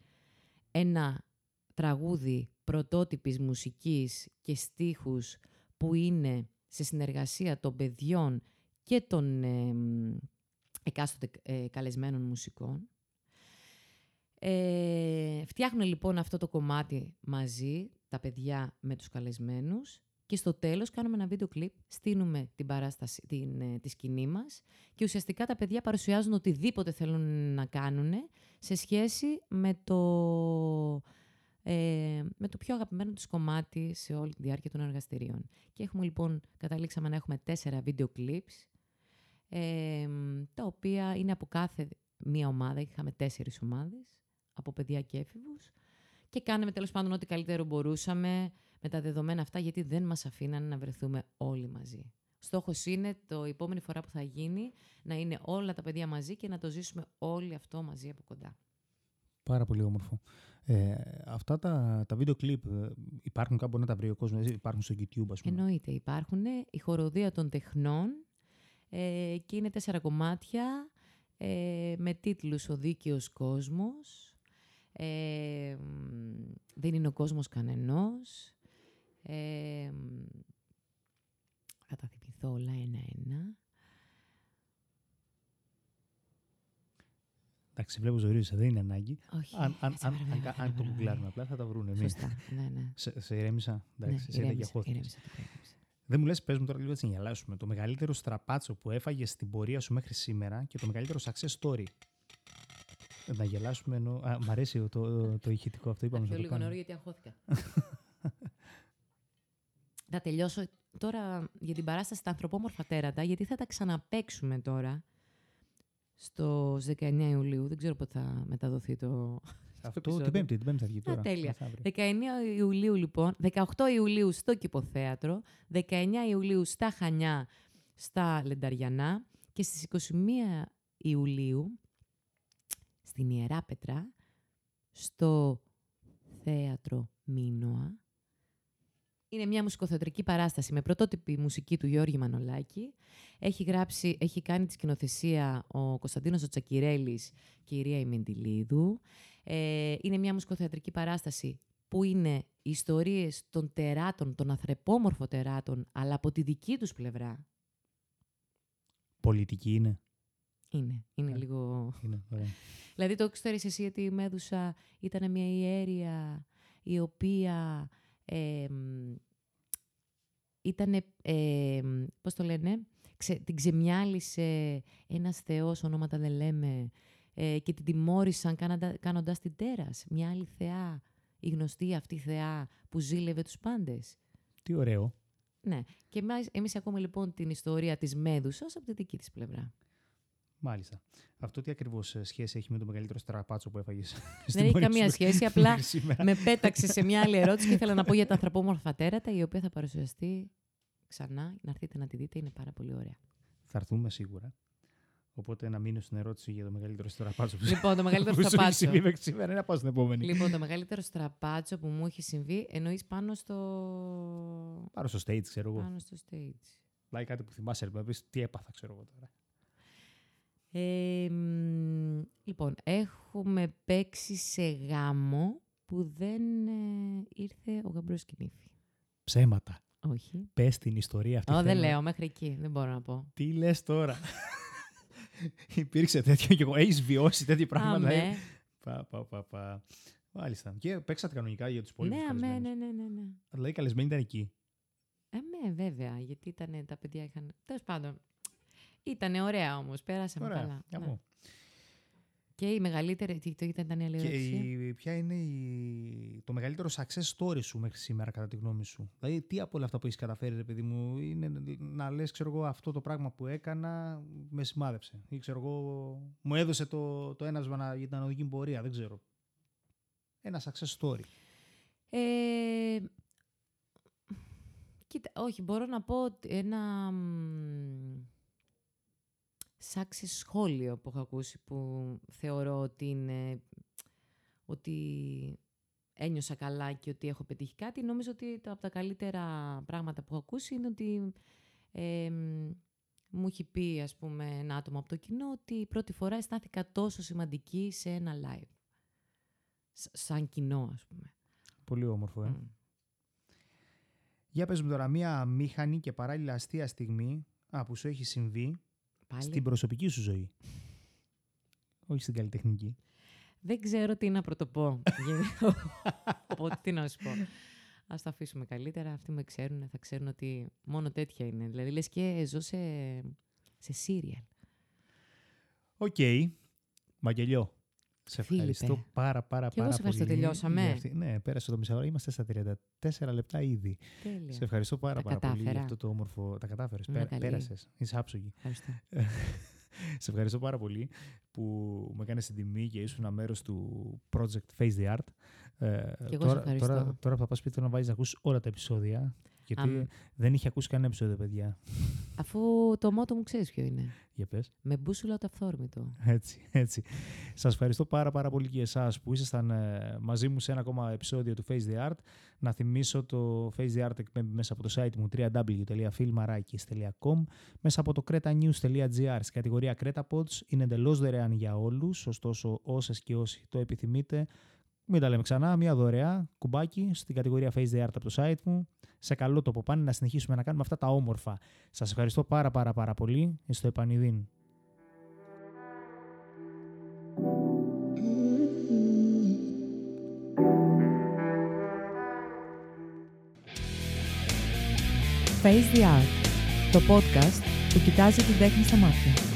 [SPEAKER 1] ένα τραγούδι πρωτότυπης μουσικής και στίχους που είναι σε συνεργασία των παιδιών και των ε, μ, εκάστοτε ε, καλεσμένων μουσικών. Ε, φτιάχνουν λοιπόν αυτό το κομμάτι μαζί, τα παιδιά με τους καλεσμένους και στο τέλος κάνουμε ένα βίντεο κλιπ, στείλουμε την παράσταση, την, ε, τη σκηνή μας και ουσιαστικά τα παιδιά παρουσιάζουν οτιδήποτε θέλουν να κάνουν σε σχέση με το, ε, με το πιο αγαπημένο τους κομμάτι σε όλη τη διάρκεια των εργαστηρίων. Και έχουμε λοιπόν, καταλήξαμε να έχουμε τέσσερα βίντεο clips, ε, τα οποία είναι από κάθε μία ομάδα, είχαμε τέσσερις ομάδες, από παιδιά και έφηβους, και κάναμε τέλος πάντων ό,τι καλύτερο μπορούσαμε με τα δεδομένα αυτά, γιατί δεν μας αφήνανε να βρεθούμε όλοι μαζί. Στόχος είναι το επόμενη φορά που θα γίνει να είναι όλα τα παιδιά μαζί και να το ζήσουμε όλοι αυτό μαζί από κοντά.
[SPEAKER 2] Πάρα πολύ όμορφο. Ε, αυτά τα, τα βίντεο κλιπ ε, υπάρχουν κάπου να τα βρει ο κόσμος, ε, υπάρχουν στο YouTube ας πούμε;
[SPEAKER 1] Εννοείται, υπάρχουν η χοροδία των τεχνών ε, και είναι τέσσερα κομμάτια ε, με τίτλους «Ο δίκαιος κόσμος», Ε, μ, δεν είναι ο κόσμος κανενός. Ε, μ, θα τα θυμηθώ όλα ένα-ένα.
[SPEAKER 2] Εντάξει, βλέπω ζορίζεσαι, δεν είναι ανάγκη.
[SPEAKER 1] Όχι,
[SPEAKER 2] Αν, αν,
[SPEAKER 1] κάτσε,
[SPEAKER 2] αν,
[SPEAKER 1] βρε,
[SPEAKER 2] αν,
[SPEAKER 1] βρε,
[SPEAKER 2] αν
[SPEAKER 1] βρε,
[SPEAKER 2] το
[SPEAKER 1] βρε, βρε.
[SPEAKER 2] γκουγκλάρουμε απλά θα τα βρούνε. Μη.
[SPEAKER 1] Σωστά, ναι, ναι.
[SPEAKER 2] Σε, σε ηρέμησα; Εντάξει,
[SPEAKER 1] ναι,
[SPEAKER 2] εσύ δεν
[SPEAKER 1] ηρέμησα,
[SPEAKER 2] διαχώθηκες.
[SPEAKER 1] ηρέμησα, το ηρέμησα.
[SPEAKER 2] Δεν μου λες, πες μου τώρα λίγο έτσι να γελάσουμε. Το μεγαλύτερο στραπάτσο που έφαγες στην πορεία σου μέχρι σήμερα και το μεγαλύτερο success story. Να γελάσουμε ενώ... Α, μ' αρέσει το, το, το ηχητικό αυτό, είπαμε
[SPEAKER 1] Θα
[SPEAKER 2] να
[SPEAKER 1] πιω
[SPEAKER 2] το
[SPEAKER 1] λίγο νερό
[SPEAKER 2] κάνουμε.
[SPEAKER 1] γιατί αγχώθηκα. θα τελειώσω τώρα για την παράσταση στα ανθρωπόμορφα τέρατα, γιατί θα τα ξαναπαίξουμε τώρα στο 19 Ιουλίου. Δεν ξέρω πότε θα μεταδοθεί το...
[SPEAKER 2] Αυτό
[SPEAKER 1] επεισόδιο.
[SPEAKER 2] την πέμπτη, την πέμπτη θα βγει
[SPEAKER 1] Α,
[SPEAKER 2] τώρα.
[SPEAKER 1] τέλεια.
[SPEAKER 2] μεθαύριο.
[SPEAKER 1] 19 Ιουλίου λοιπόν, 18 Ιουλίου στο Κηποθέατρο, 19 Ιουλίου στα Χανιά, στα Λενταριανά και στις 21 Ιουλίου στην Ιερά Πετρά, στο Θέατρο Μίνωα. Είναι μια μουσικοθεατρική παράσταση με πρωτότυπη μουσική του Γιώργη Μανολάκη. Έχει, γράψει, έχει κάνει τη σκηνοθεσία ο Κωνσταντίνος ο Τσακυρέλης και η Ρία Ημεντιλίδου. Ε, είναι μια μουσικοθεατρική παράσταση που είναι ιστορίες των τεράτων, των αθρεπόμορφων τεράτων, αλλά από τη δική τους πλευρά.
[SPEAKER 2] Πολιτική είναι.
[SPEAKER 1] Είναι, είναι
[SPEAKER 2] Ε.
[SPEAKER 1] λίγο...
[SPEAKER 2] είναι ωραία.
[SPEAKER 1] Δηλαδή το ξέρεις εσύ ότι η Μέδουσα ήταν μια ιέρια η οποία ε, ήταν, ε, πώς το λένε, ξε, την ξεμιάλισε ένας θεός, ονόματα δεν λέμε, ε, και την τιμώρησαν κάνοντα, κάνοντας την τέρας. Μια άλλη θεά, η γνωστή αυτή θεά που ζήλευε τους πάντες.
[SPEAKER 2] Τι ωραίο.
[SPEAKER 1] Ναι. Και εμάς, εμείς ακούμε λοιπόν την ιστορία της Μέδουσας από τη δική της πλευρά.
[SPEAKER 2] Μάλιστα. Αυτό τι ακριβώς σχέση έχει με το μεγαλύτερο στραπάτσο που έφαγες.
[SPEAKER 1] Δεν έχει καμία σχέση, απλά με πέταξε σε μια άλλη ερώτηση και ήθελα να πω για τα ανθρωπόμορφα τέρατα, η οποία θα παρουσιαστεί ξανά. Να έρθετε να τη δείτε, είναι πάρα πολύ ωραία.
[SPEAKER 2] Θα έρθουμε σίγουρα. Οπότε να μείνω στην ερώτηση για το μεγαλύτερο στραπάτσο που
[SPEAKER 1] Λοιπόν, το μεγαλύτερο
[SPEAKER 2] που σου έχει
[SPEAKER 1] στραπάτσο.
[SPEAKER 2] συμβεί μέχρι σήμερα. Να πάω στην επόμενη.
[SPEAKER 1] λοιπόν, το μεγαλύτερο στραπάτσο που μου έχει συμβεί εννοείς πάνω στο.
[SPEAKER 2] Πάρω στο stage, ξέρω εγώ.
[SPEAKER 1] πάνω στο stage.
[SPEAKER 2] Πάει κάτι που θυμάσαι, να πεις τι έπαθα, ξέρω εγώ τώρα.
[SPEAKER 1] Ε, μ, λοιπόν, έχουμε παίξει σε γάμο που δεν ε, ήρθε ο γαμπρός και η νύφη.
[SPEAKER 2] Ψέματα.
[SPEAKER 1] Όχι.
[SPEAKER 2] Πες την ιστορία αυτή.
[SPEAKER 1] Ω, δεν
[SPEAKER 2] θέλω.
[SPEAKER 1] λέω, μέχρι εκεί. Δεν μπορώ να πω.
[SPEAKER 2] Τι λες τώρα; Υπήρξε τέτοιο και εγώ. Έχεις βιώσει τέτοια πράγματα. ε;
[SPEAKER 1] Αμέ.
[SPEAKER 2] Πα, πα, πα, πα. Μάλιστα. Και παίξατε κανονικά για τους
[SPEAKER 1] Ναι,
[SPEAKER 2] υπόλοιπου.
[SPEAKER 1] αμέ, ναι, ναι, ναι, ναι.
[SPEAKER 2] Δηλαδή, οι καλεσμένοι ήταν εκεί.
[SPEAKER 1] Ε, ναι, βέβαια, γιατί ήταν, τα παιδιά είχαν. Τέλος πάντων. Ήταν ωραία όμως, πέρασαμε
[SPEAKER 2] Ωραία.
[SPEAKER 1] καλά.
[SPEAKER 2] Για
[SPEAKER 1] ναι.
[SPEAKER 2] μου.
[SPEAKER 1] Και η μεγαλύτερη. Τι το ήταν, ήταν η άλλη
[SPEAKER 2] Και
[SPEAKER 1] ερώτηση.
[SPEAKER 2] η, ποια είναι η, το μεγαλύτερο success story σου μέχρι σήμερα, κατά τη γνώμη σου; Δηλαδή, τι από όλα αυτά που έχεις καταφέρει, ρε παιδί μου, είναι να λες, ξέρω εγώ, αυτό το πράγμα που έκανα με σημάδεψε. Ή ξέρω εγώ, μου έδωσε το, το ένασμα να, για την ανωδική μου πορεία. Δεν ξέρω. Ένα success story.
[SPEAKER 1] Ε, κοίτα, όχι, μπορώ να πω ότι ένα μ, σάξι σχόλιο που έχω ακούσει που θεωρώ ότι είναι ότι ένιωσα καλά και ότι έχω πετύχει κάτι. Νομίζω ότι τα, από τα καλύτερα πράγματα που έχω ακούσει είναι ότι ε, μ, μου έχει πει, ας πούμε, ένα άτομο από το κοινό ότι η πρώτη φορά αισθάνθηκα τόσο σημαντική σε ένα live. Σ- σαν κοινό, ας πούμε.
[SPEAKER 2] Πολύ όμορφο, ε.
[SPEAKER 1] Μμ.
[SPEAKER 2] Για πες μου τώρα, μία μήχανη και παράλληλα αστεία στιγμή α, που σου έχει συμβεί
[SPEAKER 1] Πάλι.
[SPEAKER 2] στην προσωπική σου ζωή. Όχι στην καλλιτεχνική.
[SPEAKER 1] Δεν ξέρω τι να πρωτοπώ. Οπότε τι να σου πω. Ας το αφήσουμε καλύτερα. Αυτοί με ξέρουν, θα ξέρουν ότι μόνο τέτοια είναι. Δηλαδή λες και ζω σε, σε σίριαλ.
[SPEAKER 2] Οκ. Βαγγελιώ. Σε
[SPEAKER 1] Φίλιππε.
[SPEAKER 2] ευχαριστώ πάρα πάρα
[SPEAKER 1] Κι εγώ
[SPEAKER 2] πάρα
[SPEAKER 1] σε ευχαριστώ.
[SPEAKER 2] πολύ
[SPEAKER 1] Τελειώσαμε.
[SPEAKER 2] για αυτή- Ναι, πέρασε το μισάωρο. Είμαστε στα 34 λεπτά ήδη.
[SPEAKER 1] Τέλεια.
[SPEAKER 2] Σε ευχαριστώ πάρα,
[SPEAKER 1] Τα
[SPEAKER 2] πάρα πολύ για
[SPEAKER 1] κατάφερα.
[SPEAKER 2] αυτό το όμορφο. Τα κατάφερες.
[SPEAKER 1] Είμαι καλή.
[SPEAKER 2] Πέρασες. Είσαι άψογη.
[SPEAKER 1] Ευχαριστώ.
[SPEAKER 2] Σε ευχαριστώ πάρα πολύ που μου έκανες την τιμή και ήσουν ένα μέρος του project Face the Art. Ε,
[SPEAKER 1] Κι εγώ σε
[SPEAKER 2] τώρα,
[SPEAKER 1] ευχαριστώ.
[SPEAKER 2] τώρα, τώρα που θα πας σπίτι θέλω να βάζει να ακούσει όλα τα επεισόδια. Γιατί
[SPEAKER 1] Αμ.
[SPEAKER 2] δεν είχε ακούσει κανένα επεισόδιο, παιδιά.
[SPEAKER 1] Αφού το μότο μου ξέρεις ποιο είναι.
[SPEAKER 2] Για πες.
[SPEAKER 1] Με μπούσουλα το αυθόρμητο.
[SPEAKER 2] Έτσι, έτσι. Σας ευχαριστώ πάρα πάρα πολύ και εσάς που ήσασταν ε, μαζί μου σε ένα ακόμα επεισόδιο του Face the Art. Να θυμίσω το Face the Art εκπέμπει μέσα από το site μου www.filmarakis.com μέσα από το cretanews.gr στην κατηγορία Creta Pods. Είναι εντελώς δωρεάν για όλους, ωστόσο όσες και όσοι το επιθυμείτε Μην τα λέμε ξανά. Μια δωρεά κουμπάκι στην κατηγορία Face the Art από το site μου. Σε καλό τόπο πάνε να συνεχίσουμε να κάνουμε αυτά τα όμορφα. Σας ευχαριστώ πάρα πάρα πάρα πολύ. Στο επανειδήν.
[SPEAKER 1] Face the Art, το podcast που κοιτάζει την τέχνη στα μάτια.